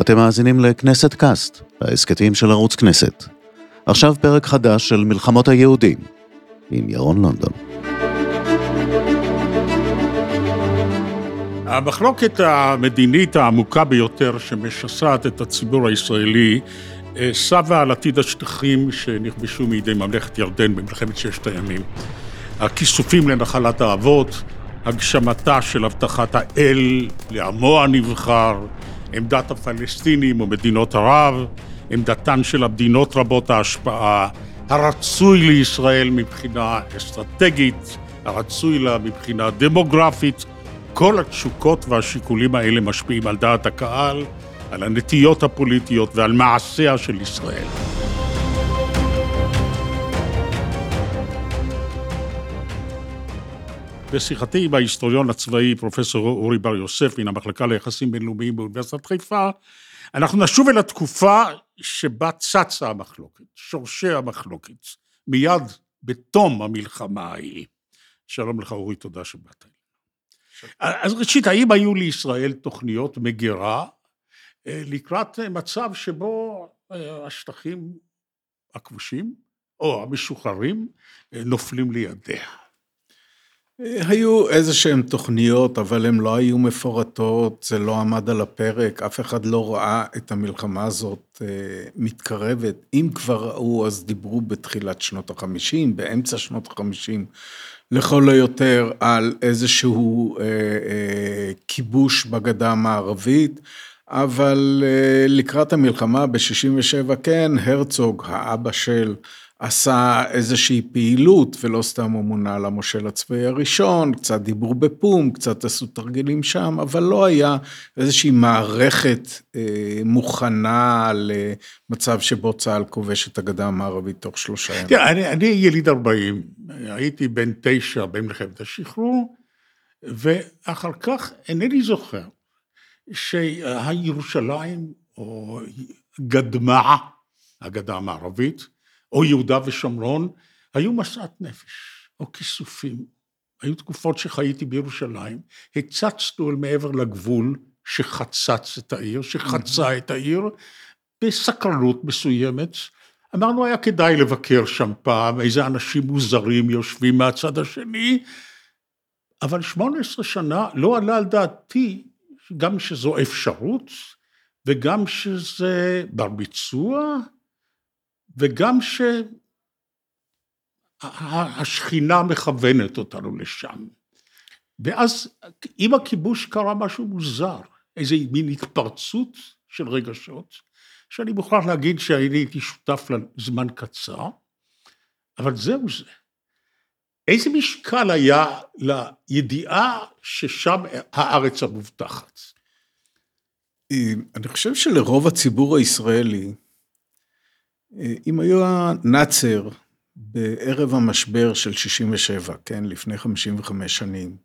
אתם מאזינים לכנסת קאסט, ההסכתים של ערוץ כנסת. עכשיו פרק חדש של מלחמות היהודים, עם ירון לונדון. המחלוקת המדינית העמוקה ביותר שמשסעת את הציבור הישראלי אה, סבה על עתיד השטחים שנכבשו מידי ממלכת ירדן במלחמת ששת הימים. הכיסופים לנחלת האבות, הגשמתה של הבטחת האל לעמו הנבחר, עמדת הפלסטינים ומדינות ערב, עמדתן של המדינות רבות ההשפעה, הרצוי לישראל מבחינה אסטרטגית, הרצוי לה מבחינה דמוגרפית, כל התשוקות והשיקולים האלה משפיעים על דעת הקהל, על הנטיות הפוליטיות ועל מעשיה של ישראל. בשיחתי עם ההיסטוריון הצבאי פרופסור אורי בר יוסף מן המחלקה ליחסים בינלאומיים באוניברסיטת חיפה, אנחנו נשוב אל התקופה שבה צצה המחלוקת, שורשי המחלוקת, מיד בתום המלחמה ההיא. שלום לך אורי, תודה שבאת. אז ראשית, האם היו לישראל תוכניות מגירה אה, לקראת מצב שבו אה, השטחים הכבושים או המשוחררים אה, נופלים לידיה? היו איזה שהן תוכניות, אבל הן לא היו מפורטות, זה לא עמד על הפרק, אף אחד לא ראה את המלחמה הזאת אה, מתקרבת. אם כבר ראו, אז דיברו בתחילת שנות החמישים, באמצע שנות החמישים, לכל היותר על איזשהו אה, אה, כיבוש בגדה המערבית. אבל אה, לקראת המלחמה ב-67' כן, הרצוג, האבא של עשה איזושהי פעילות, ולא סתם הוא מונה למושל הצבאי הראשון, קצת דיברו בפום, קצת עשו תרגילים שם, אבל לא היה איזושהי מערכת אה, מוכנה למצב שבו צה"ל כובש את הגדה המערבית תוך שלושה ימים. תראה, אני, אני יליד 40, הייתי בן תשע במלחמת השחרור, ואחר כך אינני זוכר שהירושלים, או גדמה, הגדה המערבית, או יהודה ושומרון, היו משאת נפש, או כיסופים. היו תקופות שחייתי בירושלים, הצצנו אל מעבר לגבול שחצץ את העיר, שחצה mm-hmm. את העיר, בסקרנות מסוימת. אמרנו, היה כדאי לבקר שם פעם, איזה אנשים מוזרים יושבים מהצד השני, אבל 18 שנה לא עלה על דעתי גם שזו אפשרות, וגם שזה בר ביצוע, וגם שהשכינה מכוונת אותנו לשם. ואז עם הכיבוש קרה משהו מוזר, איזה מין התפרצות של רגשות, שאני מוכרח להגיד שאני הייתי שותף לזמן קצר, אבל זהו זה. איזה משקל היה לידיעה ששם הארץ המובטחת? אני חושב שלרוב הציבור הישראלי, אם היה נאצר בערב המשבר של 67, כן, לפני 55 שנים,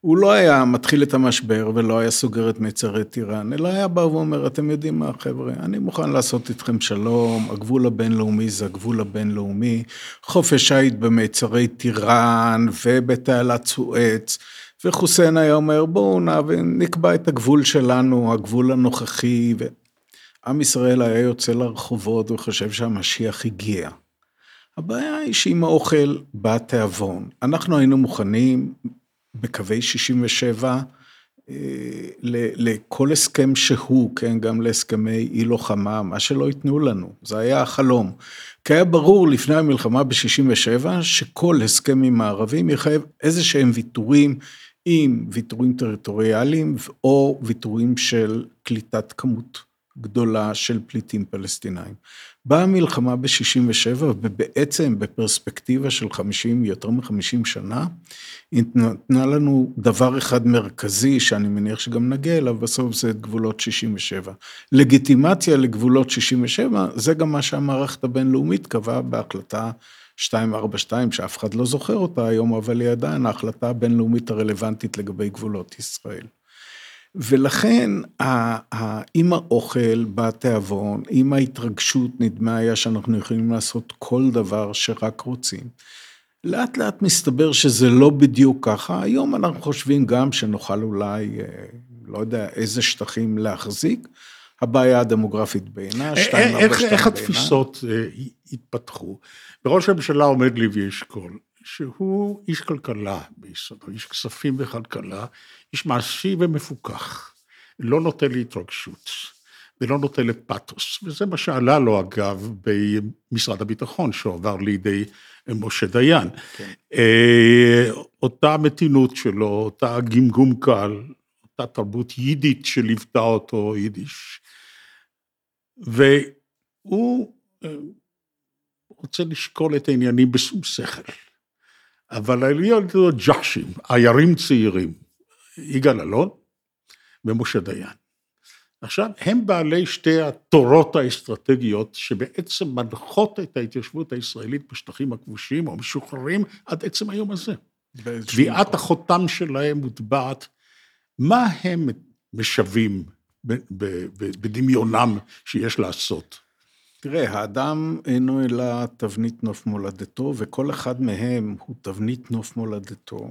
הוא לא היה מתחיל את המשבר ולא היה סוגר את מצרי טיראן, אלא היה בא ואומר, אתם יודעים מה חבר'ה, אני מוכן לעשות איתכם שלום, הגבול הבינלאומי זה הגבול הבינלאומי, חופש שיט במצרי טיראן ובתעלת סואץ, וחוסיין היה אומר, בואו נקבע את הגבול שלנו, הגבול הנוכחי, עם ישראל היה יוצא לרחובות וחושב שהמשיח הגיע. הבעיה היא שעם האוכל בא תיאבון. אנחנו היינו מוכנים בקווי 67 אה, לכל הסכם שהוא, כן, גם להסכמי אי לוחמה, מה שלא ייתנו לנו, זה היה החלום. כי היה ברור לפני המלחמה ב-67 שכל הסכם עם הערבים יחייב איזה שהם ויתורים, עם ויתורים טריטוריאליים או ויתורים של קליטת כמות גדולה של פליטים פלסטינאים. באה המלחמה ב-67' ובעצם בפרספקטיבה של 50, יותר מ-50 שנה, היא נתנה לנו דבר אחד מרכזי, שאני מניח שגם נגיע אליו בסוף, זה את גבולות 67. לגיטימציה לגבולות 67, זה גם מה שהמערכת הבינלאומית קבעה בהחלטה 242, שאף אחד לא זוכר אותה היום, אבל היא עדיין ההחלטה הבינלאומית הרלוונטית לגבי גבולות ישראל. ולכן עם האוכל בא התיאבון, עם ההתרגשות נדמה היה שאנחנו יכולים לעשות כל דבר שרק רוצים. לאט לאט מסתבר שזה לא בדיוק ככה, היום אנחנו חושבים גם שנוכל אולי, אה, לא יודע איזה שטחים להחזיק, הבעיה הדמוגרפית בעינה, אה, שתיים, אה, ארבע, שתיים בעינה. איך התפיסות אה, התפתחו? וראש הממשלה עומד לוי אשכול, שהוא איש כלכלה ביסודו, איש כספים וכלכלה, איש מעשי ומפוכח, לא נוטה להתרגשות. ולא נוטה לפתוס, וזה מה שעלה לו אגב במשרד הביטחון, שהועבר לידי משה דיין. כן. אותה מתינות שלו, אותה גמגום קל, אותה תרבות יידית שליוותה אותו, יידיש. והוא רוצה לשקול את העניינים בשום שכל. אבל היו לו ג'אשים, עיירים צעירים, יגאל אלון ומשה דיין. עכשיו, הם בעלי שתי התורות האסטרטגיות שבעצם מנחות את ההתיישבות הישראלית בשטחים הכבושים או משוחררים עד עצם היום הזה. קביעת החותם שלהם מוטבעת, מה הם משווים בדמיונם שיש לעשות? תראה, האדם אינו אלא תבנית נוף מולדתו, וכל אחד מהם הוא תבנית נוף מולדתו.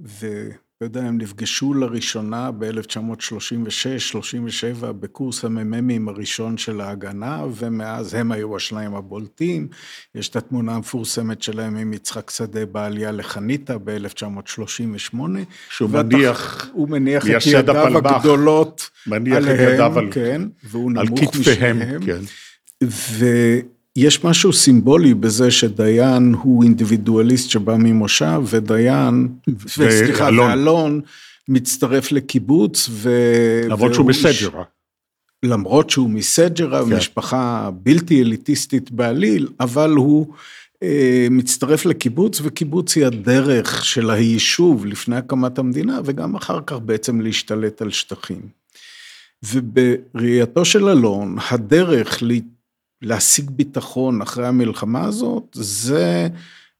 ו... לא יודע, הם נפגשו לראשונה ב-1936-37 בקורס המ"מים הראשון של ההגנה, ומאז הם היו השניים הבולטים. יש את התמונה המפורסמת שלהם עם יצחק שדה בעלייה לחניתה ב-1938. שהוא מניח, הוא מניח את ידיו הגדולות מניח עליהם, את ידיו על, כן, והוא על נמוך כתפיהם, משניהם. כן. ו... יש משהו סימבולי בזה שדיין הוא אינדיבידואליסט שבא ממושב, ודיין, סליחה, ואלון. מצטרף לקיבוץ, ו... למרות שהוא מסג'רה. למרות שהוא מסג'רה, כן. משפחה בלתי אליטיסטית בעליל, אבל הוא אה, מצטרף לקיבוץ, וקיבוץ היא הדרך של היישוב לפני הקמת המדינה, וגם אחר כך בעצם להשתלט על שטחים. ובראייתו של אלון, הדרך להשיג ביטחון אחרי המלחמה הזאת, זה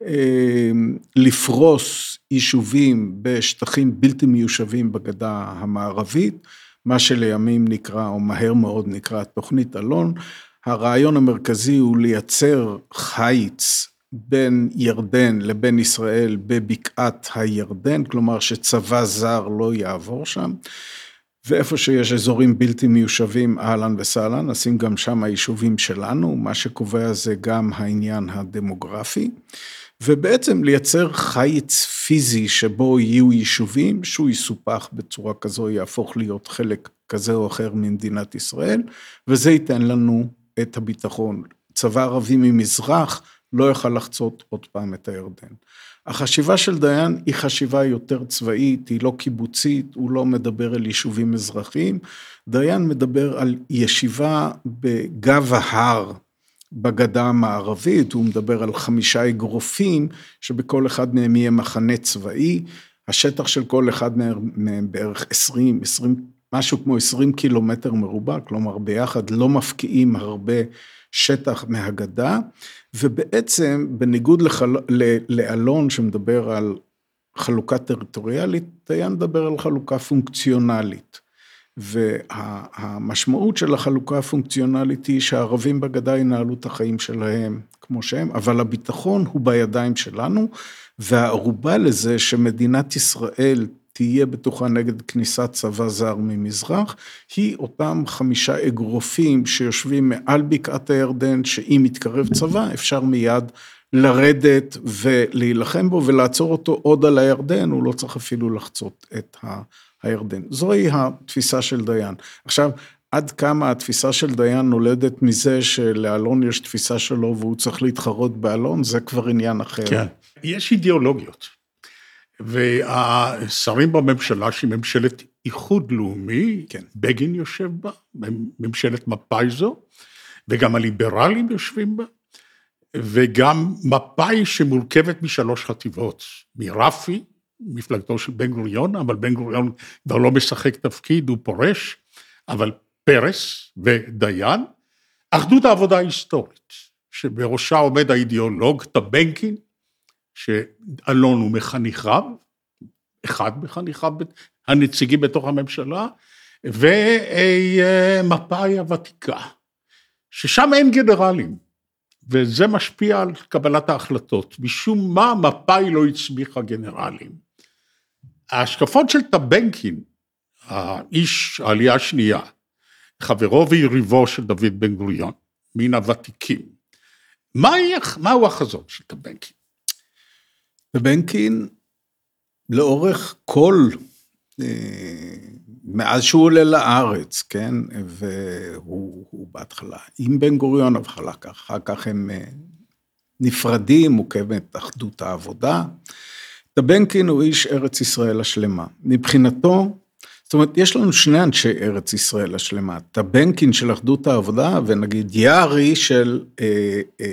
אה, לפרוס יישובים בשטחים בלתי מיושבים בגדה המערבית, מה שלימים נקרא, או מהר מאוד נקרא, תוכנית אלון. הרעיון המרכזי הוא לייצר חיץ בין ירדן לבין ישראל בבקעת הירדן, כלומר שצבא זר לא יעבור שם. ואיפה שיש אזורים בלתי מיושבים, אהלן וסהלן, נשים גם שם היישובים שלנו, מה שקובע זה גם העניין הדמוגרפי, ובעצם לייצר חיץ פיזי שבו יהיו יישובים, שהוא יסופח בצורה כזו, יהפוך להיות חלק כזה או אחר ממדינת ישראל, וזה ייתן לנו את הביטחון. צבא ערבי ממזרח לא יוכל לחצות עוד פעם את הירדן. החשיבה של דיין היא חשיבה יותר צבאית, היא לא קיבוצית, הוא לא מדבר על יישובים אזרחיים. דיין מדבר על ישיבה בגב ההר בגדה המערבית, הוא מדבר על חמישה אגרופים, שבכל אחד מהם יהיה מחנה צבאי. השטח של כל אחד מהם בערך 20, 20, משהו כמו 20 קילומטר מרובע, כלומר ביחד לא מפקיעים הרבה שטח מהגדה, ובעצם בניגוד לחל... לאלון שמדבר על חלוקה טריטוריאלית, דיין מדבר על חלוקה פונקציונלית. והמשמעות של החלוקה הפונקציונלית היא שהערבים בגדה ינהלו את החיים שלהם כמו שהם, אבל הביטחון הוא בידיים שלנו, והערובה לזה שמדינת ישראל תהיה בטוחה נגד כניסת צבא זר ממזרח, היא אותם חמישה אגרופים שיושבים מעל בקעת הירדן, שאם יתקרב צבא אפשר מיד לרדת ולהילחם בו ולעצור אותו עוד על הירדן, הוא לא צריך אפילו לחצות את ה... הירדן. זוהי התפיסה של דיין. עכשיו, עד כמה התפיסה של דיין נולדת מזה שלאלון יש תפיסה שלו והוא צריך להתחרות באלון, זה כבר עניין אחר. כן. יש אידיאולוגיות. והשרים בממשלה, שהיא ממשלת איחוד לאומי, כן. בגין יושב בה, ממשלת מפא"י זו, וגם הליברלים יושבים בה, וגם מפא"י שמורכבת משלוש חטיבות, מרפי, מפלגתו של בן גוריון, אבל בן גוריון כבר לא משחק תפקיד, הוא פורש, אבל פרס ודיין, אחדות העבודה ההיסטורית, שבראשה עומד האידיאולוג טבנקין, שאלון הוא מחניכיו, אחד מחניכיו, הנציגים בתוך הממשלה, ומפא"י הוותיקה, ששם אין גנרלים, וזה משפיע על קבלת ההחלטות. משום מה מפא"י לא הצמיחה גנרלים. ההשקפות של טבנקין, האיש העלייה השנייה, חברו ויריבו של דוד בן גוריון, מן הוותיקים. מהי, מהו החזון של טבנקין? טבנקין, לאורך כל, אה, מאז שהוא עולה לארץ, כן, והוא בהתחלה עם בן גוריון, אבל אחר כך הם אה, נפרדים, מוקמת אחדות העבודה. טבנקין הוא איש ארץ ישראל השלמה. מבחינתו, זאת אומרת, יש לנו שני אנשי ארץ ישראל השלמה, טבנקין של אחדות העבודה, ונגיד יערי של, אה, אה,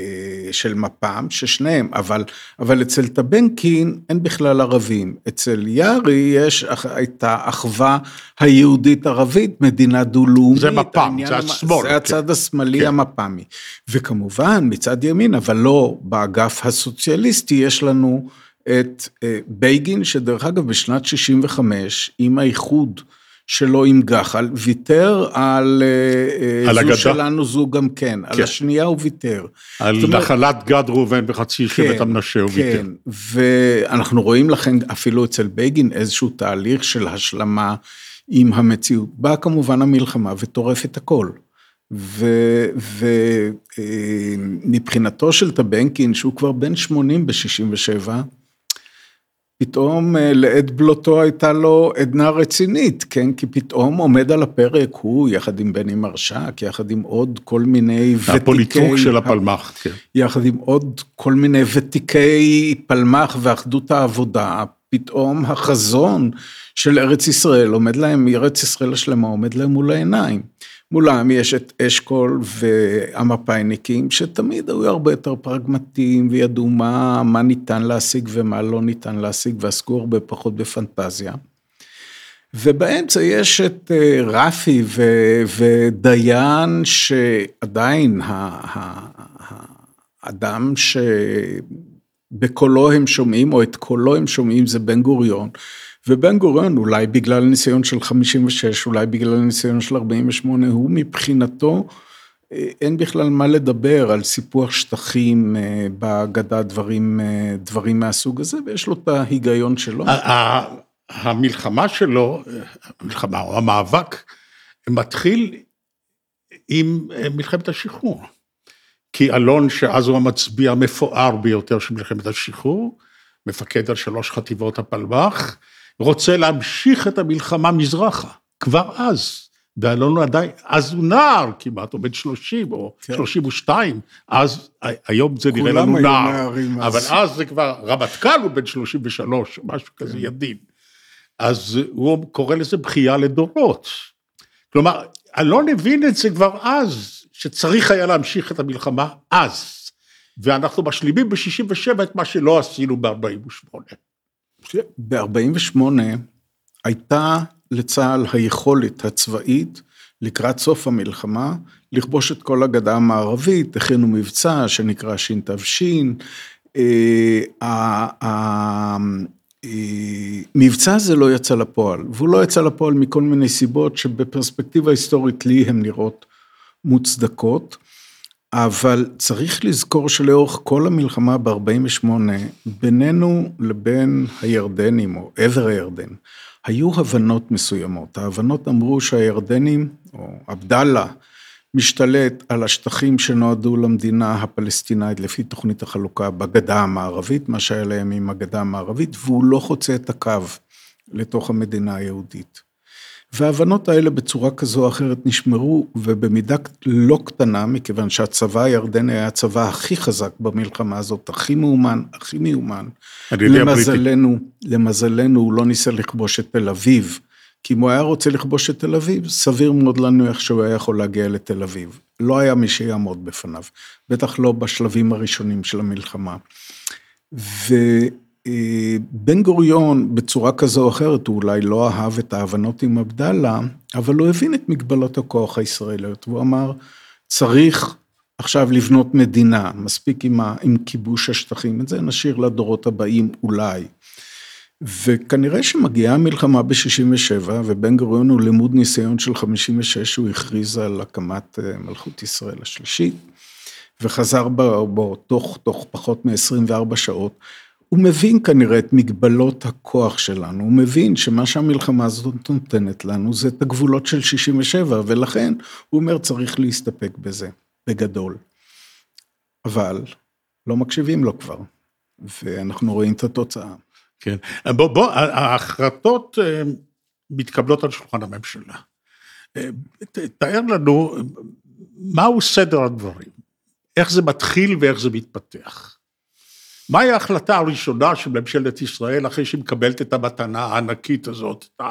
של מפ"ם, ששניהם, אבל, אבל אצל טבנקין אין בכלל ערבים. אצל יערי יש את האחווה היהודית-ערבית, מדינה דו-לאומית. זה מפ"ם, זה השמאל. זה הצד כן. השמאלי כן. המפ"מי. וכמובן, מצד ימין, אבל לא באגף הסוציאליסטי, יש לנו... את אה, בייגין, שדרך אגב בשנת 65, עם האיחוד שלו עם גח"ל, ויתר על, אה, אה, על זו הגדה. שלנו, זו גם כן, כן, על השנייה הוא ויתר. על נחלת גד ראובן שבט כן, המנשה הוא כן, ויתר. כן, ואנחנו רואים לכן אפילו אצל בייגין איזשהו תהליך של השלמה עם המציאות. באה כמובן המלחמה וטורפת הכל. ומבחינתו של טבנקין, שהוא כבר בן 80 ב-67, פתאום אה, לעת בלוטו הייתה לו עדנה רצינית, כן? כי פתאום עומד על הפרק הוא, יחד עם בני מרשק, יחד עם עוד כל מיני ותיקי... הפוליטרוק של הפלמ"ח, כן. יחד עם עוד כל מיני ותיקי פלמ"ח ואחדות העבודה, פתאום החזון של ארץ ישראל עומד להם, ארץ ישראל השלמה עומד להם מול העיניים. מולם יש את אשכול והמפאיניקים, שתמיד היו הרבה יותר פרגמטיים וידעו מה, מה ניתן להשיג ומה לא ניתן להשיג, ועסקו הרבה פחות בפנטזיה. ובאמצע יש את אה, רפי ו, ודיין, שעדיין האדם שבקולו הם שומעים, או את קולו הם שומעים, זה בן גוריון. ובן גוריון, אולי בגלל ניסיון של 56, אולי בגלל ניסיון של 48, הוא מבחינתו, אה, אין בכלל מה לדבר על סיפוח שטחים אה, בגדה, דברים, אה, דברים מהסוג הזה, ויש לו את ההיגיון שלו. המלחמה שלו, המלחמה או המאבק, מתחיל עם מלחמת השחרור. כי אלון, שאז הוא המצביע המפואר ביותר של מלחמת השחרור, מפקד על שלוש חטיבות הפלמ"ח, רוצה להמשיך את המלחמה מזרחה, כבר אז. ואלון עדיין, אז הוא נער כמעט, הוא בן 30 או כן. 32, אז היום זה נראה לנו נער, אבל אז. אז זה כבר, רמטכ"ל הוא בן 33, משהו כן. כזה ידין. אז הוא קורא לזה בכייה לדורות. כלומר, אלון הבין את זה כבר אז, שצריך היה להמשיך את המלחמה אז, ואנחנו משלימים ב-67 את מה שלא עשינו ב-48. ב-48 הייתה לצה"ל היכולת הצבאית לקראת סוף המלחמה לכבוש את כל הגדה המערבית, הכינו מבצע שנקרא שת"ש. המבצע הזה לא יצא לפועל, והוא לא יצא לפועל מכל מיני סיבות שבפרספקטיבה היסטורית לי הן נראות מוצדקות. אבל צריך לזכור שלאורך כל המלחמה ב-48, בינינו לבין הירדנים, או עבר הירדן, היו הבנות מסוימות. ההבנות אמרו שהירדנים, או עבדאללה, משתלט על השטחים שנועדו למדינה הפלסטינאית לפי תוכנית החלוקה בגדה המערבית, מה שהיה להם עם הגדה המערבית, והוא לא חוצה את הקו לתוך המדינה היהודית. וההבנות האלה בצורה כזו או אחרת נשמרו, ובמידה לא קטנה, מכיוון שהצבא הירדני היה הצבא הכי חזק במלחמה הזאת, הכי מאומן, הכי מיומן. למזלנו, למזלנו הוא לא ניסה לכבוש את תל אביב, כי אם הוא היה רוצה לכבוש את תל אביב, סביר מאוד להניח שהוא היה יכול להגיע לתל אביב. לא היה מי שיעמוד בפניו, בטח לא בשלבים הראשונים של המלחמה. ו... בן גוריון בצורה כזו או אחרת, הוא אולי לא אהב את ההבנות עם עבדאללה, אבל הוא הבין את מגבלות הכוח הישראליות, והוא אמר, צריך עכשיו לבנות מדינה, מספיק עם, ה, עם כיבוש השטחים, את זה נשאיר לדורות הבאים אולי. וכנראה שמגיעה המלחמה ב-67, ובן גוריון הוא לימוד ניסיון של 56, הוא הכריז על הקמת אה, מלכות ישראל השלישית, וחזר בו, תוך, תוך פחות מ-24 שעות. הוא מבין כנראה את מגבלות הכוח שלנו, הוא מבין שמה שהמלחמה הזאת נותנת לנו זה את הגבולות של 67, ולכן הוא אומר צריך להסתפק בזה, בגדול. אבל לא מקשיבים לו כבר, ואנחנו רואים את התוצאה. כן, בוא, בוא, ההחלטות אה, מתקבלות על שולחן הממשלה. אה, תאר לנו מהו סדר הדברים, איך זה מתחיל ואיך זה מתפתח. מהי ההחלטה הראשונה של ממשלת ישראל אחרי שהיא מקבלת את המתנה הענקית הזאת, את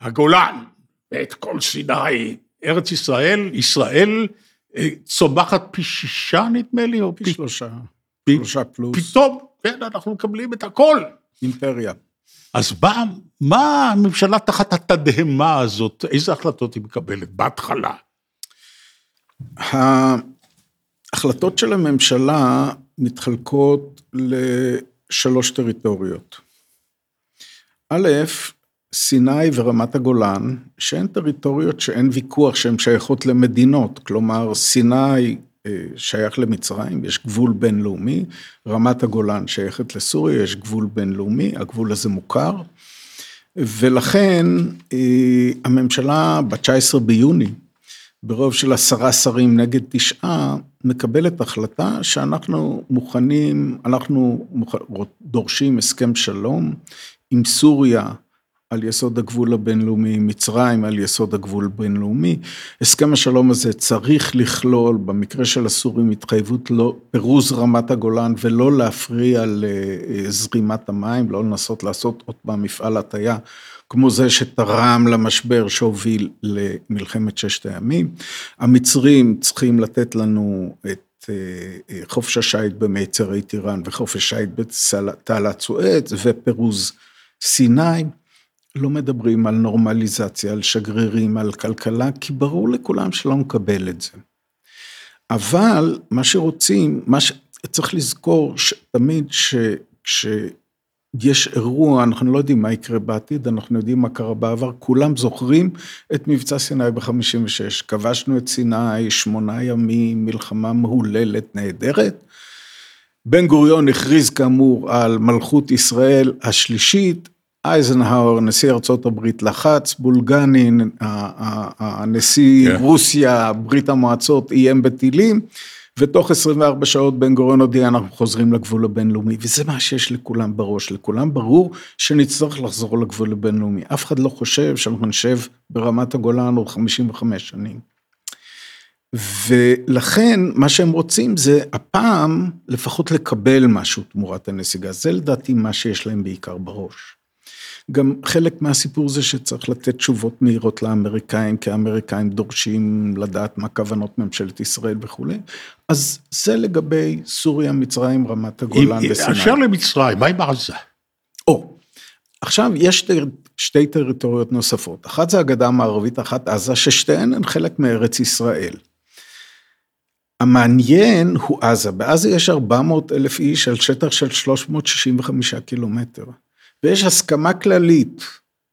הגולן ואת כל סיני, ארץ ישראל, ישראל אה, צומחת פי שישה נדמה לי, או פי, פי שלושה, פי, שלושה פלוס. פתאום, כן, אנחנו מקבלים את הכל. אימפריה. אז מה, מה הממשלה תחת התדהמה הזאת, איזה החלטות היא מקבלת בהתחלה? ההחלטות של הממשלה מתחלקות לשלוש טריטוריות. א', סיני ורמת הגולן, שהן טריטוריות שאין ויכוח שהן שייכות למדינות, כלומר סיני אה, שייך למצרים, יש גבול בינלאומי, רמת הגולן שייכת לסוריה, יש גבול בינלאומי, הגבול הזה מוכר, ולכן אה, הממשלה ב-19 ביוני ברוב של עשרה שרים נגד תשעה, מקבלת החלטה שאנחנו מוכנים, אנחנו דורשים הסכם שלום עם סוריה על יסוד הגבול הבינלאומי, עם מצרים על יסוד הגבול הבינלאומי. הסכם השלום הזה צריך לכלול, במקרה של הסורים, התחייבות לא, פירוז רמת הגולן ולא להפריע לזרימת המים, לא לנסות לעשות עוד פעם מפעל הטיה כמו זה שתרם למשבר שהוביל למלחמת ששת הימים. המצרים צריכים לתת לנו את אה, אה, חופש השיט במיצרי טיראן וחופש השיט בתעלת סואץ ופירוז סיני. לא מדברים על נורמליזציה, על שגרירים, על כלכלה, כי ברור לכולם שלא נקבל את זה. אבל מה שרוצים, מה ש... צריך לזכור תמיד שכש... יש אירוע, אנחנו לא יודעים מה יקרה בעתיד, אנחנו יודעים מה קרה בעבר, כולם זוכרים את מבצע סיני ב-56, כבשנו את סיני, שמונה ימים, מלחמה מהוללת, נהדרת. בן גוריון הכריז כאמור על מלכות ישראל השלישית, אייזנהאואר, נשיא ארצות הברית לחץ, בולגנין, הנשיא yeah. כן. רוסיה, ברית המועצות, איים בטילים. ותוך 24 שעות בן גוריון הודיע אנחנו חוזרים לגבול הבינלאומי, וזה מה שיש לכולם בראש, לכולם ברור שנצטרך לחזור לגבול הבינלאומי. אף אחד לא חושב שאנחנו נשב ברמת הגולן עוד 55 שנים. ולכן מה שהם רוצים זה הפעם לפחות לקבל משהו תמורת הנסיגה, זה לדעתי מה שיש להם בעיקר בראש. גם חלק מהסיפור זה שצריך לתת תשובות מהירות לאמריקאים, כי האמריקאים דורשים לדעת מה כוונות ממשלת ישראל וכולי. אז זה לגבי סוריה, מצרים, רמת הגולן וסיני. אשר למצרים, מה עם עזה? או, עכשיו יש שתי, טריטוריות נוספות, אחת זה הגדה המערבית, אחת עזה, ששתיהן הן חלק מארץ ישראל. המעניין הוא עזה, בעזה יש 400 אלף איש על שטח של 365 קילומטר. ויש הסכמה כללית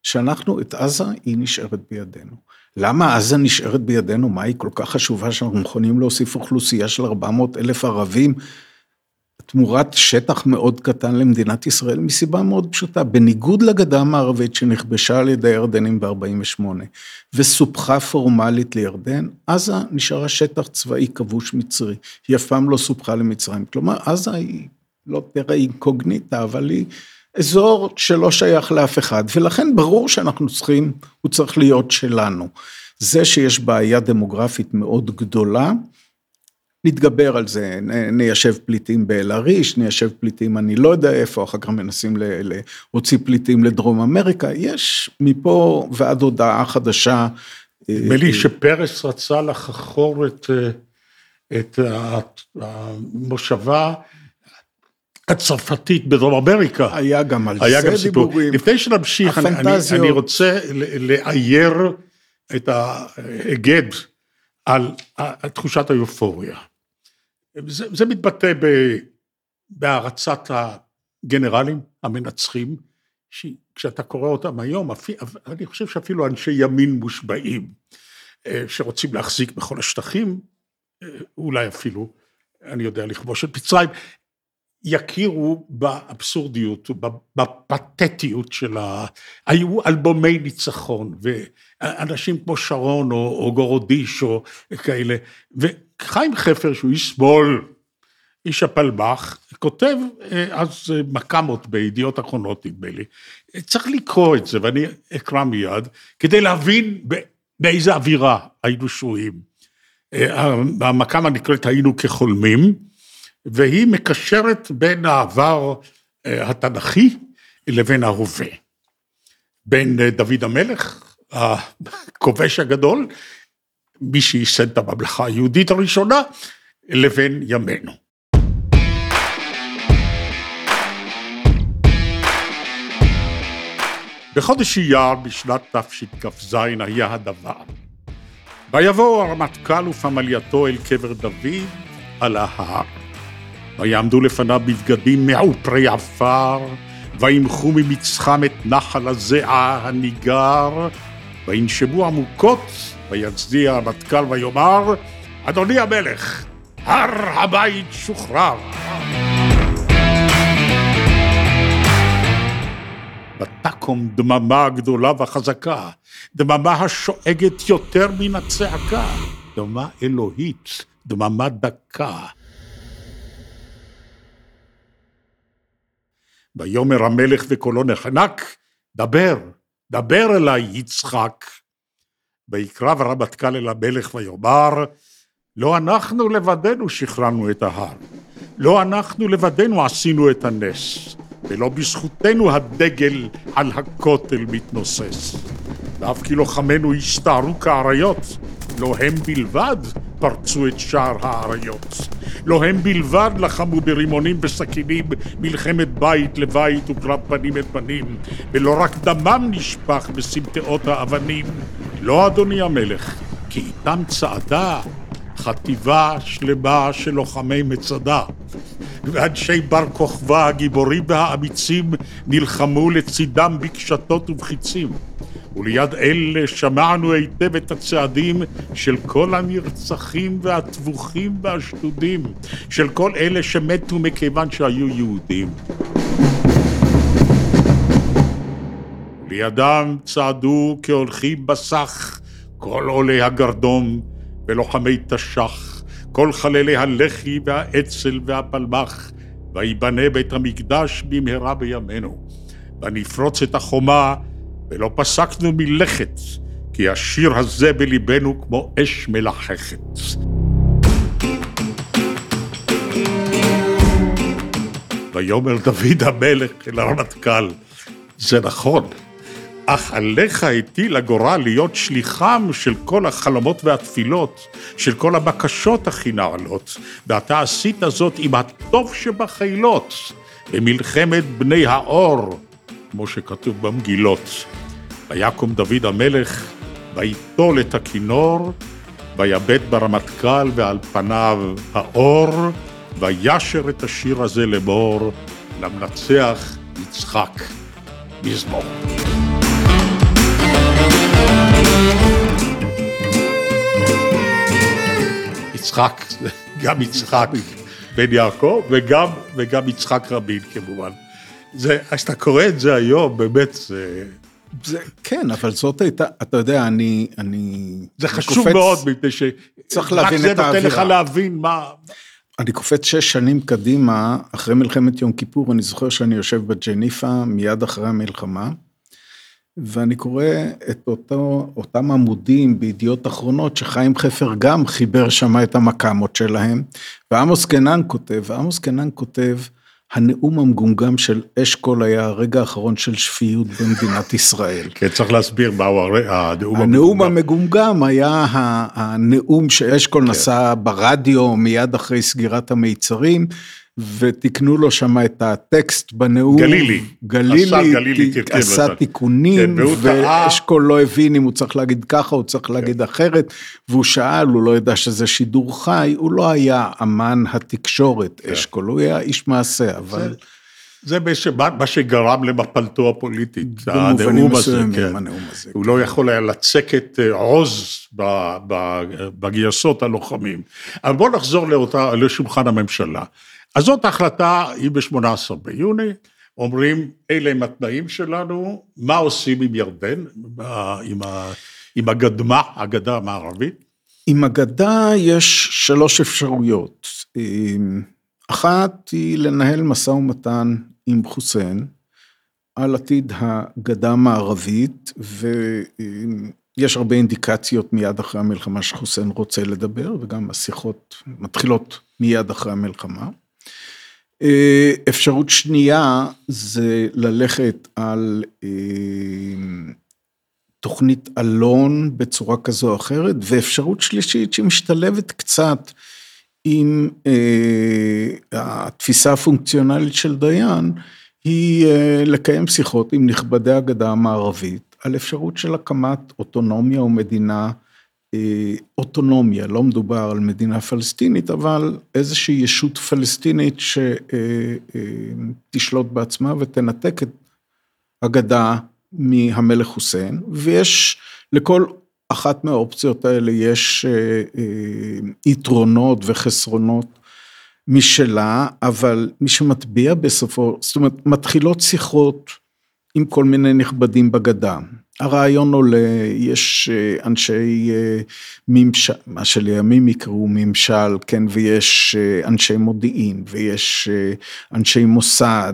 שאנחנו, את עזה, היא נשארת בידינו. למה עזה נשארת בידינו? מה היא כל כך חשובה שאנחנו מוכנים להוסיף אוכלוסייה של 400 אלף ערבים תמורת שטח מאוד קטן למדינת ישראל? מסיבה מאוד פשוטה, בניגוד לגדה המערבית שנכבשה על ידי הירדנים ב-48' וסופחה פורמלית לירדן, עזה נשארה שטח צבאי כבוש מצרי, היא אף פעם לא סופחה למצרים. כלומר, עזה היא לא תראה אינקוגניטה, אבל היא... אזור שלא שייך לאף אחד, ולכן ברור שאנחנו צריכים, הוא צריך להיות שלנו. זה שיש בעיה דמוגרפית מאוד גדולה, נתגבר על זה, ניישב פליטים באל-עריש, ניישב פליטים אני לא יודע איפה, אחר כך מנסים להוציא פליטים לדרום אמריקה, יש מפה ועד הודעה חדשה. נדמה לי שפרס רצה לחכור את, את המושבה הצרפתית בדרום אמריקה. היה גם על היה זה גם דיבורים. לפני שנמשיך, אני, אני, אני רוצה לאייר את ההיגד על תחושת היופוריה. זה, זה מתבטא בהערצת הגנרלים המנצחים, כשאתה קורא אותם היום, אני חושב שאפילו אנשי ימין מושבעים, אה, שרוצים להחזיק בכל השטחים, אה, אולי אפילו, אני יודע, לכבוש את מצרים, יכירו באבסורדיות, בפתטיות של ה... היו אלבומי ניצחון, ואנשים כמו שרון או, או גורודיש או כאלה, וחיים חפר, שהוא איש שמאל, איש הפלמ"ח, כותב אה, אז אה, מקמות בידיעות אחרונות, נדמה לי. צריך לקרוא את זה, ואני אקרא מיד, כדי להבין באיזה אווירה היינו שרויים. אה, המקמה נקראת היינו כחולמים, והיא מקשרת בין העבר התנ"כי לבין ההווה. בין דוד המלך, הכובש הגדול, מי שייסד את הממלכה היהודית הראשונה, לבין ימינו. בחודש אייר בשנת תשכ"ז היה הדבר. ויבואו הרמטכ"ל ופמלייתו אל קבר דוד על ההר. ויעמדו לפניו בבגדים מעופרי עפר, וימחו ממצחם את נחל הזיעה הניגר, וינשמו עמוקות, ויצדיע הרמטכ"ל ויאמר, אדוני המלך, הר הבית שוחרר. ותקום דממה גדולה וחזקה, דממה השואגת יותר מן הצעקה, דממה אלוהית, דממה דקה. ויאמר המלך וקולו נחנק, דבר, דבר אליי יצחק. ויקרב הרמטכ"ל אל המלך ויאמר, לא אנחנו לבדנו שחררנו את ההר, לא אנחנו לבדנו עשינו את הנס. ולא בזכותנו הדגל על הכותל מתנוסס. ואף כי לוחמינו הסתערו כאריות, לא הם בלבד פרצו את שער האריות. לא הם בלבד לחמו ברימונים וסכינים מלחמת בית לבית וקרב פנים אל פנים, ולא רק דמם נשפך בסמטאות האבנים. לא, אדוני המלך, כי איתם צעדה חטיבה שלמה של לוחמי מצדה. ואנשי בר כוכבא הגיבורים והאמיצים נלחמו לצידם בקשתות ובחיצים. וליד אלה שמענו היטב את הצעדים של כל הנרצחים והטבוחים והשדודים, של כל אלה שמתו מכיוון שהיו יהודים. לידם צעדו כהולכים בסך כל עולי הגרדום ולוחמי תש"ח כל חללי הלח"י והאצ"ל והפלמ"ח, ויבנה בית המקדש במהרה בימינו. ונפרוץ את החומה, ולא פסקנו מלכת, כי השיר הזה בליבנו כמו אש מלחכת. ויאמר דוד המלך אל הרמטכ"ל, זה נכון, אך עליך הטיל הגורל להיות שליחם של כל החלומות והתפילות, של כל הבקשות הכי נעלות, ואתה עשית זאת עם הטוב שבחילות, במלחמת בני האור, כמו שכתוב במגילות. ויקום דוד המלך, ויטול את הכינור, ויבט ברמטכ"ל ועל פניו האור, וישר את השיר הזה לאמור, למנצח יצחק מזמור. יצחק, גם יצחק בן יעקב וגם, וגם יצחק רבין כמובן. זה, אז אתה קורא את זה היום, באמת זה... זה, כן, אבל זאת הייתה, אתה יודע, אני... אני זה חשוב קופץ, מאוד, מפני ש... צריך להבין את האווירה. רק זה נותן לך להבין מה... אני קופץ שש שנים קדימה, אחרי מלחמת יום כיפור, אני זוכר שאני יושב בג'ניפה מיד אחרי המלחמה. ואני קורא את אותו, אותם עמודים בידיעות אחרונות שחיים חפר גם חיבר שם את המקאמות שלהם, ועמוס קנן כותב, ועמוס קנן כותב, הנאום המגומגם של אשכול היה הרגע האחרון של שפיות במדינת ישראל. כן, צריך להסביר מהו הנאום המגומגם. הנאום המגומגם היה הנאום שאשכול כן. נשא ברדיו מיד אחרי סגירת המיצרים, ותיקנו לו שם את הטקסט בנאום. גלילי. גלילי, גלילי עשה תיקונים, כן, ואשכול לא הבין אם הוא צריך להגיד ככה, הוא צריך להגיד כן. אחרת, והוא שאל, הוא לא ידע שזה שידור חי, הוא לא היה אמן התקשורת, כן. אשכול, הוא היה איש מעשה, אבל... זה מה שגרם למפלתו הפוליטית, הנאום הזה, כן. הנאום הזה. הוא לא יכול היה לצקת אה, עוז בגייסות הלוחמים. אבל בואו נחזור לאותה, לשולחן הממשלה. אז זאת ההחלטה, היא ב-18 ביוני, אומרים, אלה הם התנאים שלנו, מה עושים עם ירדן, עם, ה, עם הגדמה, הגדה המערבית? עם הגדה יש שלוש אפשרויות. אחת היא לנהל משא ומתן עם חוסיין על עתיד הגדה המערבית, ויש הרבה אינדיקציות מיד אחרי המלחמה שחוסיין רוצה לדבר, וגם השיחות מתחילות מיד אחרי המלחמה. אפשרות שנייה זה ללכת על תוכנית אלון בצורה כזו או אחרת, ואפשרות שלישית שמשתלבת קצת עם אה, התפיסה הפונקציונלית של דיין, היא אה, לקיים שיחות עם נכבדי הגדה המערבית על אפשרות של הקמת אוטונומיה או מדינה, אה, אוטונומיה, לא מדובר על מדינה פלסטינית, אבל איזושהי ישות פלסטינית שתשלוט אה, אה, בעצמה ותנתק את הגדה מהמלך חוסיין, ויש לכל אחת מהאופציות האלה יש אה, אה, יתרונות וחסרונות משלה, אבל מי שמטביע בסופו, זאת אומרת, מתחילות שיחות עם כל מיני נכבדים בגדה. הרעיון עולה, יש אה, אנשי ממשל, מה שלימים יקראו ממשל, כן, ויש אנשי מודיעין, ויש אנשי מוסד,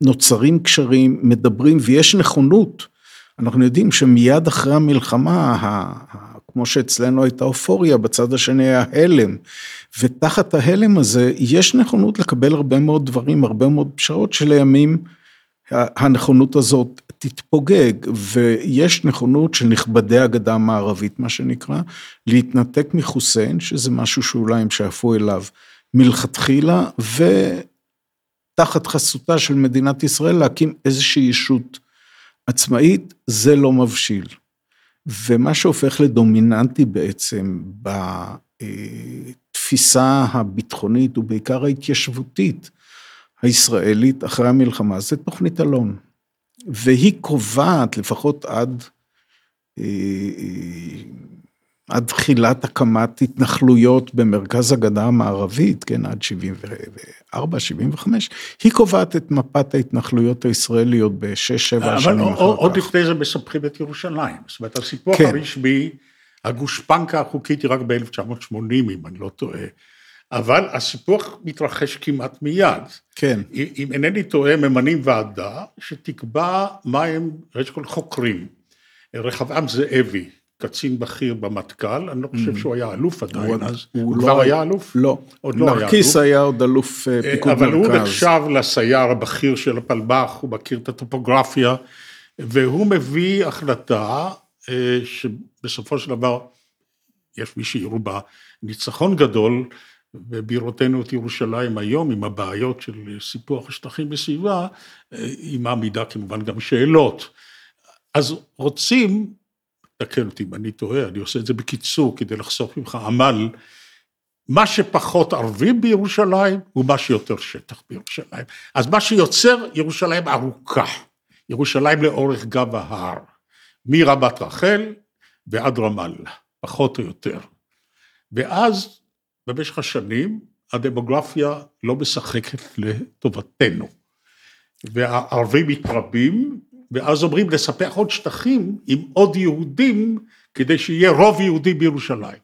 ונוצרים קשרים, מדברים, ויש נכונות. אנחנו יודעים שמיד אחרי המלחמה, כמו שאצלנו הייתה אופוריה, בצד השני היה הלם, ותחת ההלם הזה יש נכונות לקבל הרבה מאוד דברים, הרבה מאוד פשרות שלימים הנכונות הזאת תתפוגג, ויש נכונות של נכבדי הגדה המערבית, מה שנקרא, להתנתק מחוסיין, שזה משהו שאולי הם שאפו אליו מלכתחילה, ותחת חסותה של מדינת ישראל להקים איזושהי ישות עצמאית זה לא מבשיל. ומה שהופך לדומיננטי בעצם בתפיסה הביטחונית ובעיקר ההתיישבותית הישראלית אחרי המלחמה זה תוכנית אלון. והיא קובעת לפחות עד אה, אה, עד תחילת הקמת התנחלויות במרכז הגדה המערבית, כן, עד 74, 75, היא קובעת את מפת ההתנחלויות הישראליות בשש, שבע שנים אחר כך. אבל עוד לפני זה מספחים את ירושלים. זאת אומרת, הסיפוח כן. הרשמי, הגושפנקה החוקית היא רק ב-1980, אם אני לא טועה. אבל הסיפוח מתרחש כמעט מיד. כן. אם אינני טועה, ממנים ועדה שתקבע מה הם, ראשית כל חוקרים. רחבעם זאבי, קצין בכיר במטכ"ל, אני לא חושב mm. שהוא היה אלוף עדיין אז, הוא כבר לא היה אלוף? לא, עוד לא היה אלוף. נרקיס היה עוד אלוף אה, אה, פיקוד מרכז. אבל הוא נחשב לסייר הבכיר של הפלמ"ח, הוא מכיר את הטופוגרפיה, והוא מביא החלטה אה, שבסופו של דבר, יש מי שיראו בה ניצחון גדול, בבירותינו את ירושלים היום, עם הבעיות של סיפוח השטחים בסביבה, היא מעמידה כמובן גם שאלות. אז רוצים תקן אותי אם אני טועה, אני עושה את זה בקיצור כדי לחסוך ממך עמל, מה שפחות ערבים בירושלים הוא מה שיותר שטח בירושלים. אז מה שיוצר ירושלים ארוכה, ירושלים לאורך גב ההר, מרמת רחל ועד רמאללה, פחות או יותר. ואז במשך השנים הדמוגרפיה לא משחקת לטובתנו. והערבים מתרבים, ואז אומרים לספח עוד שטחים עם עוד יהודים, כדי שיהיה רוב יהודי בירושלים.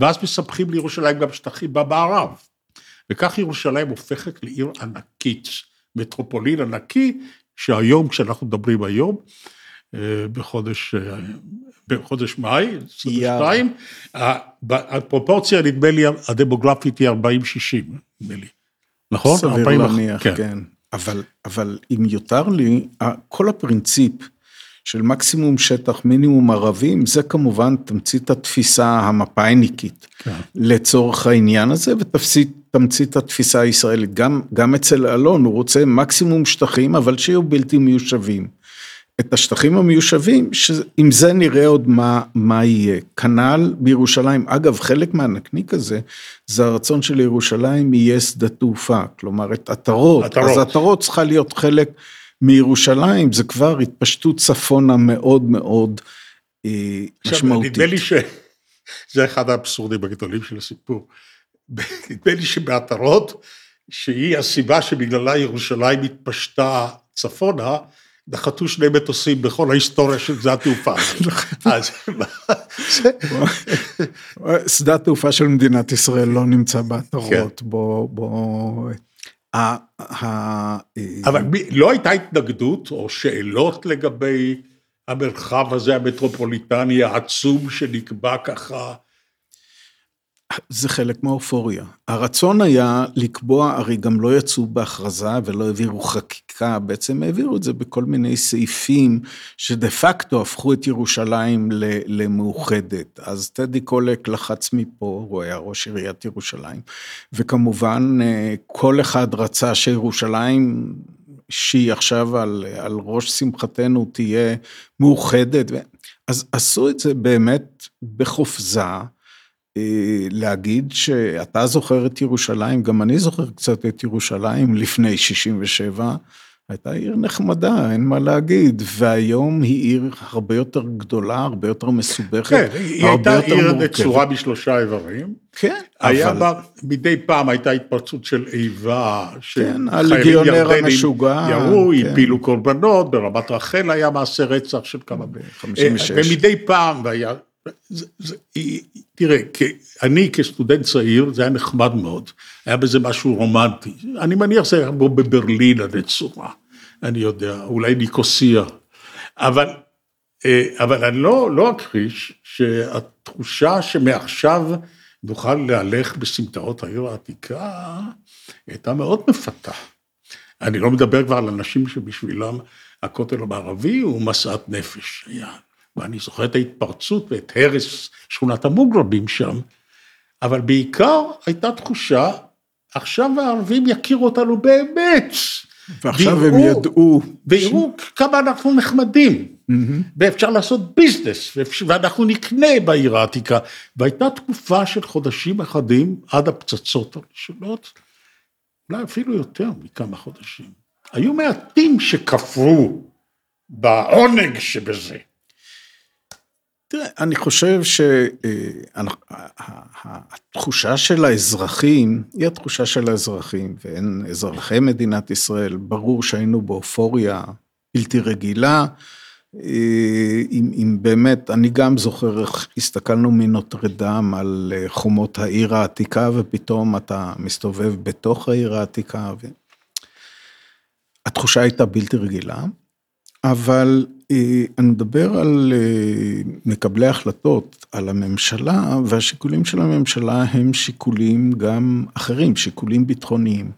ואז מספחים לירושלים גם שטחים במערב. וכך ירושלים הופכת לעיר ענקית, מטרופולין ענקי, שהיום, כשאנחנו מדברים היום, בחודש, אה, בחודש מאי, 22, הפרופורציה, נדמה לי, הדמוגרפית היא 40-60, נדמה לי. נכון? סביר להניח, כן. כן. אבל, אבל אם יותר לי, כל הפרינציפ של מקסימום שטח, מינימום ערבים, זה כמובן תמצית התפיסה המפאיניקית כן. לצורך העניין הזה, ותמצית התפיסה הישראלית. גם, גם אצל אלון, הוא רוצה מקסימום שטחים, אבל שיהיו בלתי מיושבים. את השטחים המיושבים, שעם זה נראה עוד מה, מה יהיה. כנ"ל בירושלים, אגב, חלק מהנקניק הזה, זה הרצון של ירושלים יהיה שדה תעופה, כלומר את עטרות. אז עטרות צריכה להיות חלק מירושלים, זה כבר התפשטות צפונה מאוד מאוד אה, משמעותית. נדמה לי שזה אחד האבסורדים הגדולים של הסיפור. נדמה לי שבעטרות, שהיא הסיבה שבגללה ירושלים התפשטה צפונה, נחתו שני מטוסים בכל ההיסטוריה של שדה התעופה. שדה התעופה של מדינת ישראל לא נמצא בעטרות, בוא, בוא... אבל לא הייתה התנגדות או שאלות לגבי המרחב הזה המטרופוליטני העצום שנקבע ככה זה חלק מהאופוריה. הרצון היה לקבוע, הרי גם לא יצאו בהכרזה ולא העבירו חקיקה, בעצם העבירו את זה בכל מיני סעיפים שדה פקטו הפכו את ירושלים למאוחדת. אז טדי קולק לחץ מפה, הוא היה ראש עיריית ירושלים, וכמובן כל אחד רצה שירושלים, שהיא עכשיו על, על ראש שמחתנו תהיה מאוחדת, אז עשו את זה באמת בחופזה. אה, להגיד שאתה זוכר את ירושלים, גם אני זוכר קצת את ירושלים לפני 67, הייתה עיר נחמדה, אין מה להגיד, והיום היא עיר הרבה יותר גדולה, הרבה יותר מסובכת, כן, היא הייתה עיר נצורה בשלושה איברים. כן, היה אבל... בה, מדי פעם הייתה התפרצות של איבה, כן, הלגיונר המשוגע. ירו, כן. הפילו קורבנות, ברמת רחל היה מעשה רצח של כמה... ב-56. ומדי פעם, והיה זה, זה, תראה, אני כסטודנט צעיר, זה היה נחמד מאוד, היה בזה משהו רומנטי. אני מניח שזה היה כמו בברלין הנצורה, אני יודע, אולי ניקוסיה. אבל, אה, אבל אני לא, לא אכחיש שהתחושה שמעכשיו נוכל להלך בסמטאות העיר העתיקה, הייתה מאוד מפתה. אני לא מדבר כבר על אנשים שבשבילם הכותל המערבי הוא משאת נפש. היה. ואני זוכר את ההתפרצות ואת הרס שכונת המוגרבים שם, אבל בעיקר הייתה תחושה, עכשיו הערבים יכירו אותנו באמת. ועכשיו ויראו, הם ידעו. ויראו ש... כמה אנחנו נחמדים, mm-hmm. ואפשר לעשות ביזנס, ואנחנו נקנה בעיר העתיקה. והייתה תקופה של חודשים אחדים עד הפצצות הראשונות, אולי אפילו יותר מכמה חודשים. היו מעטים שכפרו בעונג שבזה. תראה, אני חושב שהתחושה של האזרחים היא התחושה של האזרחים, והם אזרחי מדינת ישראל, ברור שהיינו באופוריה בלתי רגילה. אם, אם באמת, אני גם זוכר איך הסתכלנו מנוטרדם על חומות העיר העתיקה, ופתאום אתה מסתובב בתוך העיר העתיקה. ו... התחושה הייתה בלתי רגילה, אבל אה, אני מדבר על אה, מקבלי החלטות, על הממשלה, והשיקולים של הממשלה הם שיקולים גם אחרים, שיקולים ביטחוניים.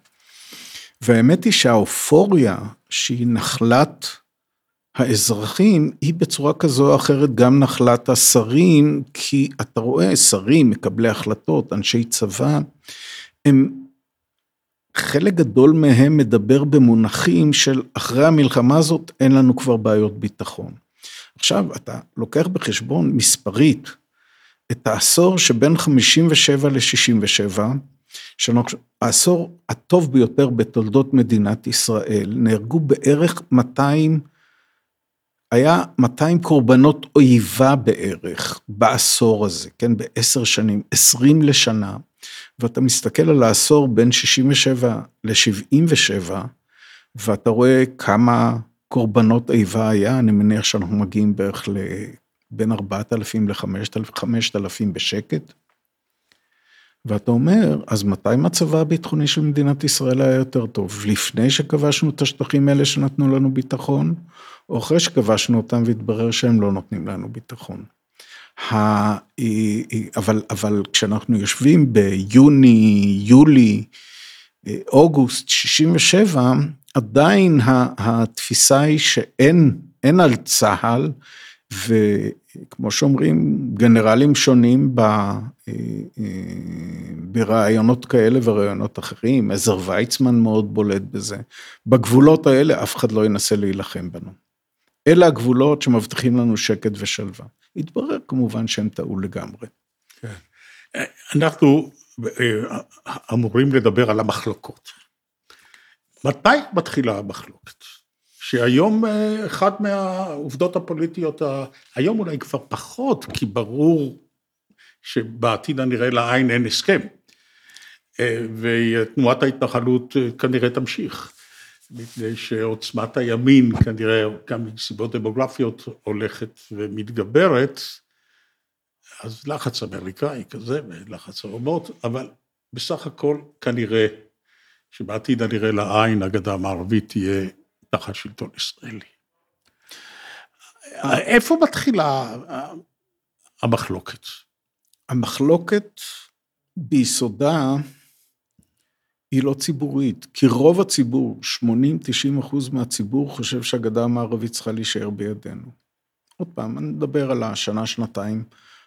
והאמת היא שהאופוריה שהיא נחלת האזרחים, היא בצורה כזו או אחרת גם נחלת השרים, כי אתה רואה שרים, מקבלי החלטות, אנשי צבא, הם חלק גדול מהם מדבר במונחים של אחרי המלחמה הזאת אין לנו כבר בעיות ביטחון. עכשיו אתה לוקח בחשבון מספרית את העשור שבין 57 ל-67, העשור הטוב ביותר בתולדות מדינת ישראל, נהרגו בערך 200, היה 200 קורבנות אויבה בערך בעשור הזה, כן, בעשר שנים, 20 לשנה. ואתה מסתכל על העשור בין 67 ל-77, ואתה רואה כמה קורבנות איבה היה, אני מניח שאנחנו מגיעים בערך לבין 4,000 ל-5,000 בשקט. ואתה אומר, אז מתי מצבה הביטחוני של מדינת ישראל היה יותר טוב? לפני שכבשנו את השטחים האלה שנתנו לנו ביטחון, או אחרי שכבשנו אותם והתברר שהם לא נותנים לנו ביטחון? אבל, אבל כשאנחנו יושבים ביוני, יולי, אוגוסט 67, עדיין התפיסה היא שאין אין על צה"ל, וכמו שאומרים, גנרלים שונים ב, ברעיונות כאלה ורעיונות אחרים, עזר ויצמן מאוד בולט בזה. בגבולות האלה אף אחד לא ינסה להילחם בנו. אלה הגבולות שמבטיחים לנו שקט ושלווה. התברר כמובן שהם טעו לגמרי. כן. אנחנו אה, אמורים לדבר על המחלוקות. מתי מתחילה המחלוקת? שהיום אה, אחת מהעובדות הפוליטיות, היום אולי כבר פחות, כי ברור שבעתיד הנראה לעין אין הסכם. ותנועת ההתנחלות כנראה תמשיך, מפני שעוצמת הימין כנראה, גם מסיבות דמוגרפיות, הולכת ומתגברת, אז לחץ אמריקאי כזה, ולחץ האומות, אבל בסך הכל כנראה שבעתיד הנראה לעין הגדה המערבית תהיה תחת שלטון ישראלי. איפה מתחילה המחלוקת? המחלוקת ביסודה היא לא ציבורית, כי רוב הציבור, 80-90 אחוז מהציבור, חושב שהגדה המערבית צריכה להישאר בידינו. עוד פעם, אני מדבר על השנה, שנתיים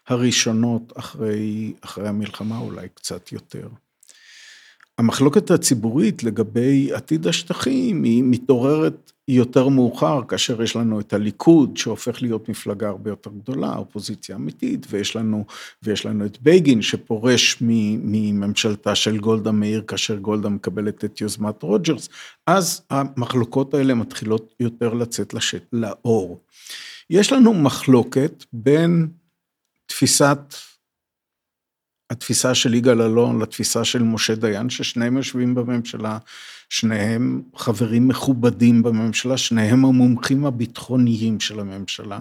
הראשונות אחרי, אחרי המלחמה, אולי קצת יותר. המחלוקת הציבורית לגבי עתיד השטחים היא מתעוררת יותר מאוחר, כאשר יש לנו את הליכוד, שהופך להיות מפלגה הרבה יותר גדולה, אופוזיציה אמיתית, ויש לנו, ויש לנו את בגין, שפורש מממשלתה של גולדה מאיר, כאשר גולדה מקבלת את יוזמת רוג'רס, אז המחלוקות האלה מתחילות יותר לצאת לשט, לאור. יש לנו מחלוקת בין תפיסת התפיסה של יגאל אלון לתפיסה של משה דיין, ששניהם יושבים בממשלה, שניהם חברים מכובדים בממשלה, שניהם המומחים הביטחוניים של הממשלה.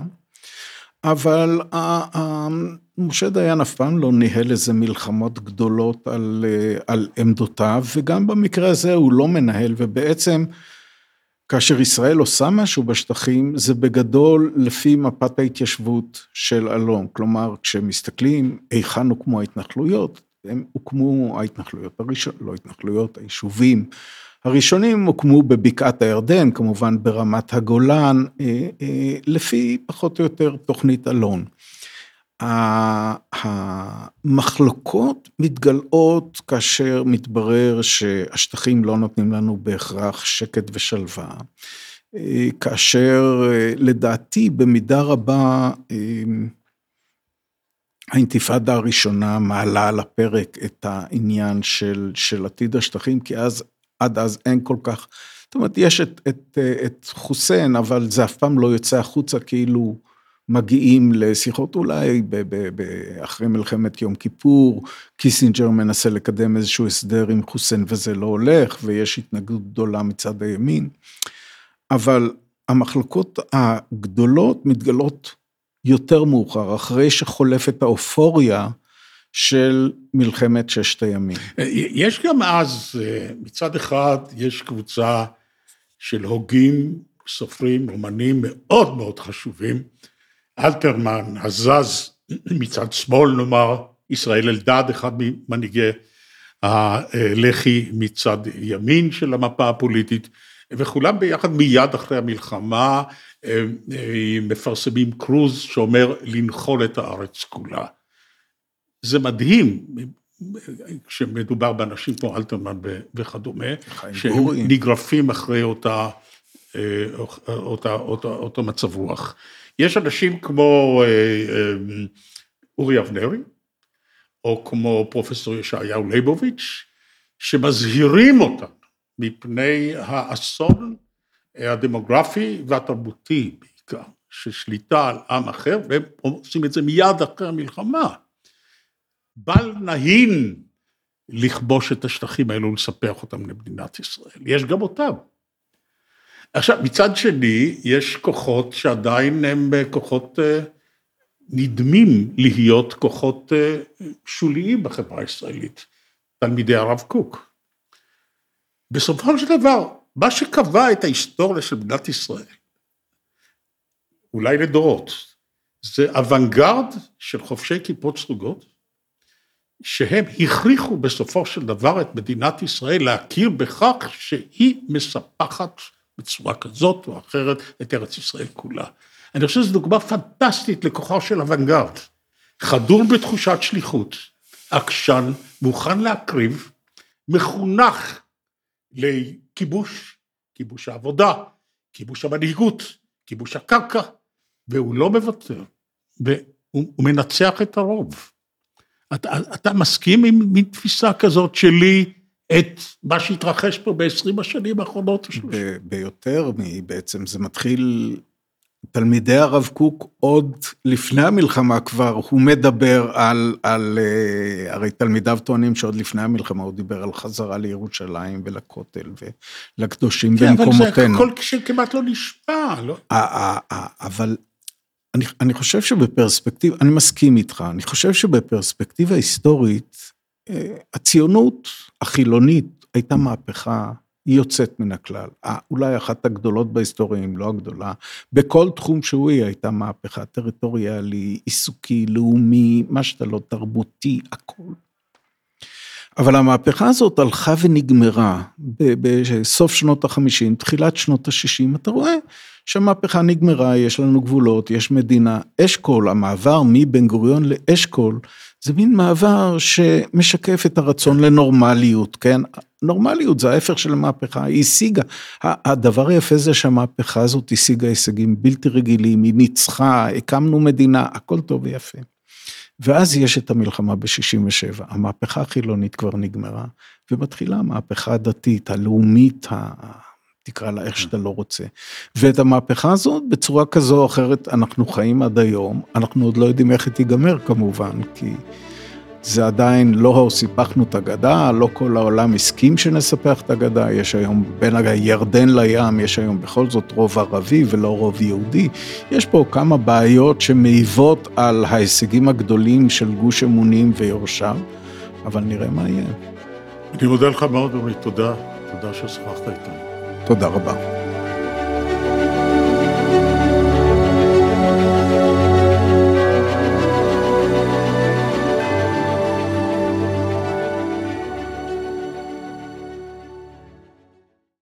אבל משה דיין אף פעם לא ניהל איזה מלחמות גדולות על, על עמדותיו, וגם במקרה הזה הוא לא מנהל, ובעצם כאשר ישראל עושה משהו בשטחים, זה בגדול לפי מפת ההתיישבות של אלון. כלומר, כשמסתכלים היכן הוקמו ההתנחלויות, הם הוקמו ההתנחלויות הראשונות, לא התנחלויות, היישובים הראשונים הוקמו בבקעת הירדן, כמובן ברמת הגולן, אה, אה, לפי פחות או יותר תוכנית אלון. המחלוקות מתגלעות כאשר מתברר שהשטחים לא נותנים לנו בהכרח שקט ושלווה, כאשר לדעתי במידה רבה האינתיפאדה הראשונה מעלה על הפרק את העניין של, של עתיד השטחים, כי אז, עד אז אין כל כך, זאת אומרת, יש את, את, את חוסיין, אבל זה אף פעם לא יוצא החוצה כאילו מגיעים לשיחות אולי ב- ב- ב- אחרי מלחמת יום כיפור, קיסינג'ר מנסה לקדם איזשהו הסדר עם חוסיין וזה לא הולך, ויש התנגדות גדולה מצד הימין, אבל המחלקות הגדולות מתגלות יותר מאוחר, אחרי שחולפת האופוריה של מלחמת ששת הימים. יש גם אז, מצד אחד, יש קבוצה של הוגים, סופרים, אומנים מאוד מאוד חשובים, אלתרמן, הזז מצד שמאל נאמר, ישראל אלדד, אחד ממנהיגי הלח"י מצד ימין של המפה הפוליטית, וכולם ביחד מיד אחרי המלחמה מפרסמים קרוז שאומר לנחול את הארץ כולה. זה מדהים, כשמדובר באנשים כמו אלתרמן וכדומה, שהם נגרפים אחרי אותה, אותה, אותה, אותו מצב רוח. יש אנשים כמו אה, אה, אורי אבנרי, או כמו פרופסור ישעיהו ליבוביץ', שמזהירים אותנו מפני האסון הדמוגרפי והתרבותי בעיקר, ששליטה על עם אחר, והם עושים את זה מיד אחרי המלחמה. בל נהין לכבוש את השטחים האלו ולספח אותם למדינת ישראל. יש גם אותם. עכשיו, מצד שני, יש כוחות שעדיין הם כוחות אה, נדמים להיות כוחות אה, שוליים בחברה הישראלית, תלמידי הרב קוק. בסופו של דבר, מה שקבע את ההיסטוריה של מדינת ישראל, אולי לדורות, זה אוונגרד של חובשי כיפות סרוגות, שהם הכריחו בסופו של דבר את מדינת ישראל להכיר בכך שהיא מספחת בצורה כזאת או אחרת את ארץ ישראל כולה. אני חושב שזו דוגמה פנטסטית לכוחו של אוונגרד, חדור בתחושת שליחות, עקשן, מוכן להקריב, מחונך לכיבוש, כיבוש העבודה, כיבוש המנהיגות, כיבוש הקרקע, והוא לא מוותר, והוא מנצח את הרוב. אתה, אתה מסכים עם מין תפיסה כזאת שלי, את מה שהתרחש פה ב-20 השנים האחרונות? ביותר, בעצם זה מתחיל תלמידי הרב קוק עוד לפני המלחמה כבר, הוא מדבר על, על, הרי תלמידיו טוענים שעוד לפני המלחמה הוא דיבר על חזרה לירושלים ולכותל ולקדושים כן, במקומותינו. כן, אבל זה הכל כמעט לא נשמע, לא? אבל אני, אני חושב שבפרספקטיבה, אני מסכים איתך, אני חושב שבפרספקטיבה היסטורית, הציונות החילונית הייתה מהפכה יוצאת מן הכלל. אולי אחת הגדולות בהיסטוריה, אם לא הגדולה, בכל תחום שהוא היא הייתה מהפכה טריטוריאלי, עיסוקי, לאומי, מה שאתה לא, תרבותי, הכל. אבל המהפכה הזאת הלכה ונגמרה בסוף שנות החמישים, תחילת שנות השישים, אתה רואה שהמהפכה נגמרה, יש לנו גבולות, יש מדינה, אשכול, המעבר מבן גוריון לאשכול, זה מין מעבר שמשקף את הרצון לנורמליות, כן? נורמליות זה ההפך של המהפכה, היא השיגה. הדבר היפה זה שהמהפכה הזאת השיגה הישגים בלתי רגילים, היא ניצחה, הקמנו מדינה, הכל טוב ויפה. ואז יש את המלחמה ב-67, המהפכה החילונית כבר נגמרה, ומתחילה המהפכה הדתית, הלאומית. תקרא לה איך שאתה לא רוצה. ואת המהפכה הזאת, בצורה כזו או אחרת, אנחנו חיים עד היום, אנחנו עוד לא יודעים איך היא תיגמר כמובן, כי זה עדיין לא סיפחנו את הגדה, לא כל העולם הסכים שנספח את הגדה, יש היום בין הירדן לים, יש היום בכל זאת רוב ערבי ולא רוב יהודי. יש פה כמה בעיות שמעיבות על ההישגים הגדולים של גוש אמונים ויורשיו, אבל נראה מה יהיה. אני מודה לך מאוד, אורי, תודה. תודה ששוחחת איתנו. תודה רבה.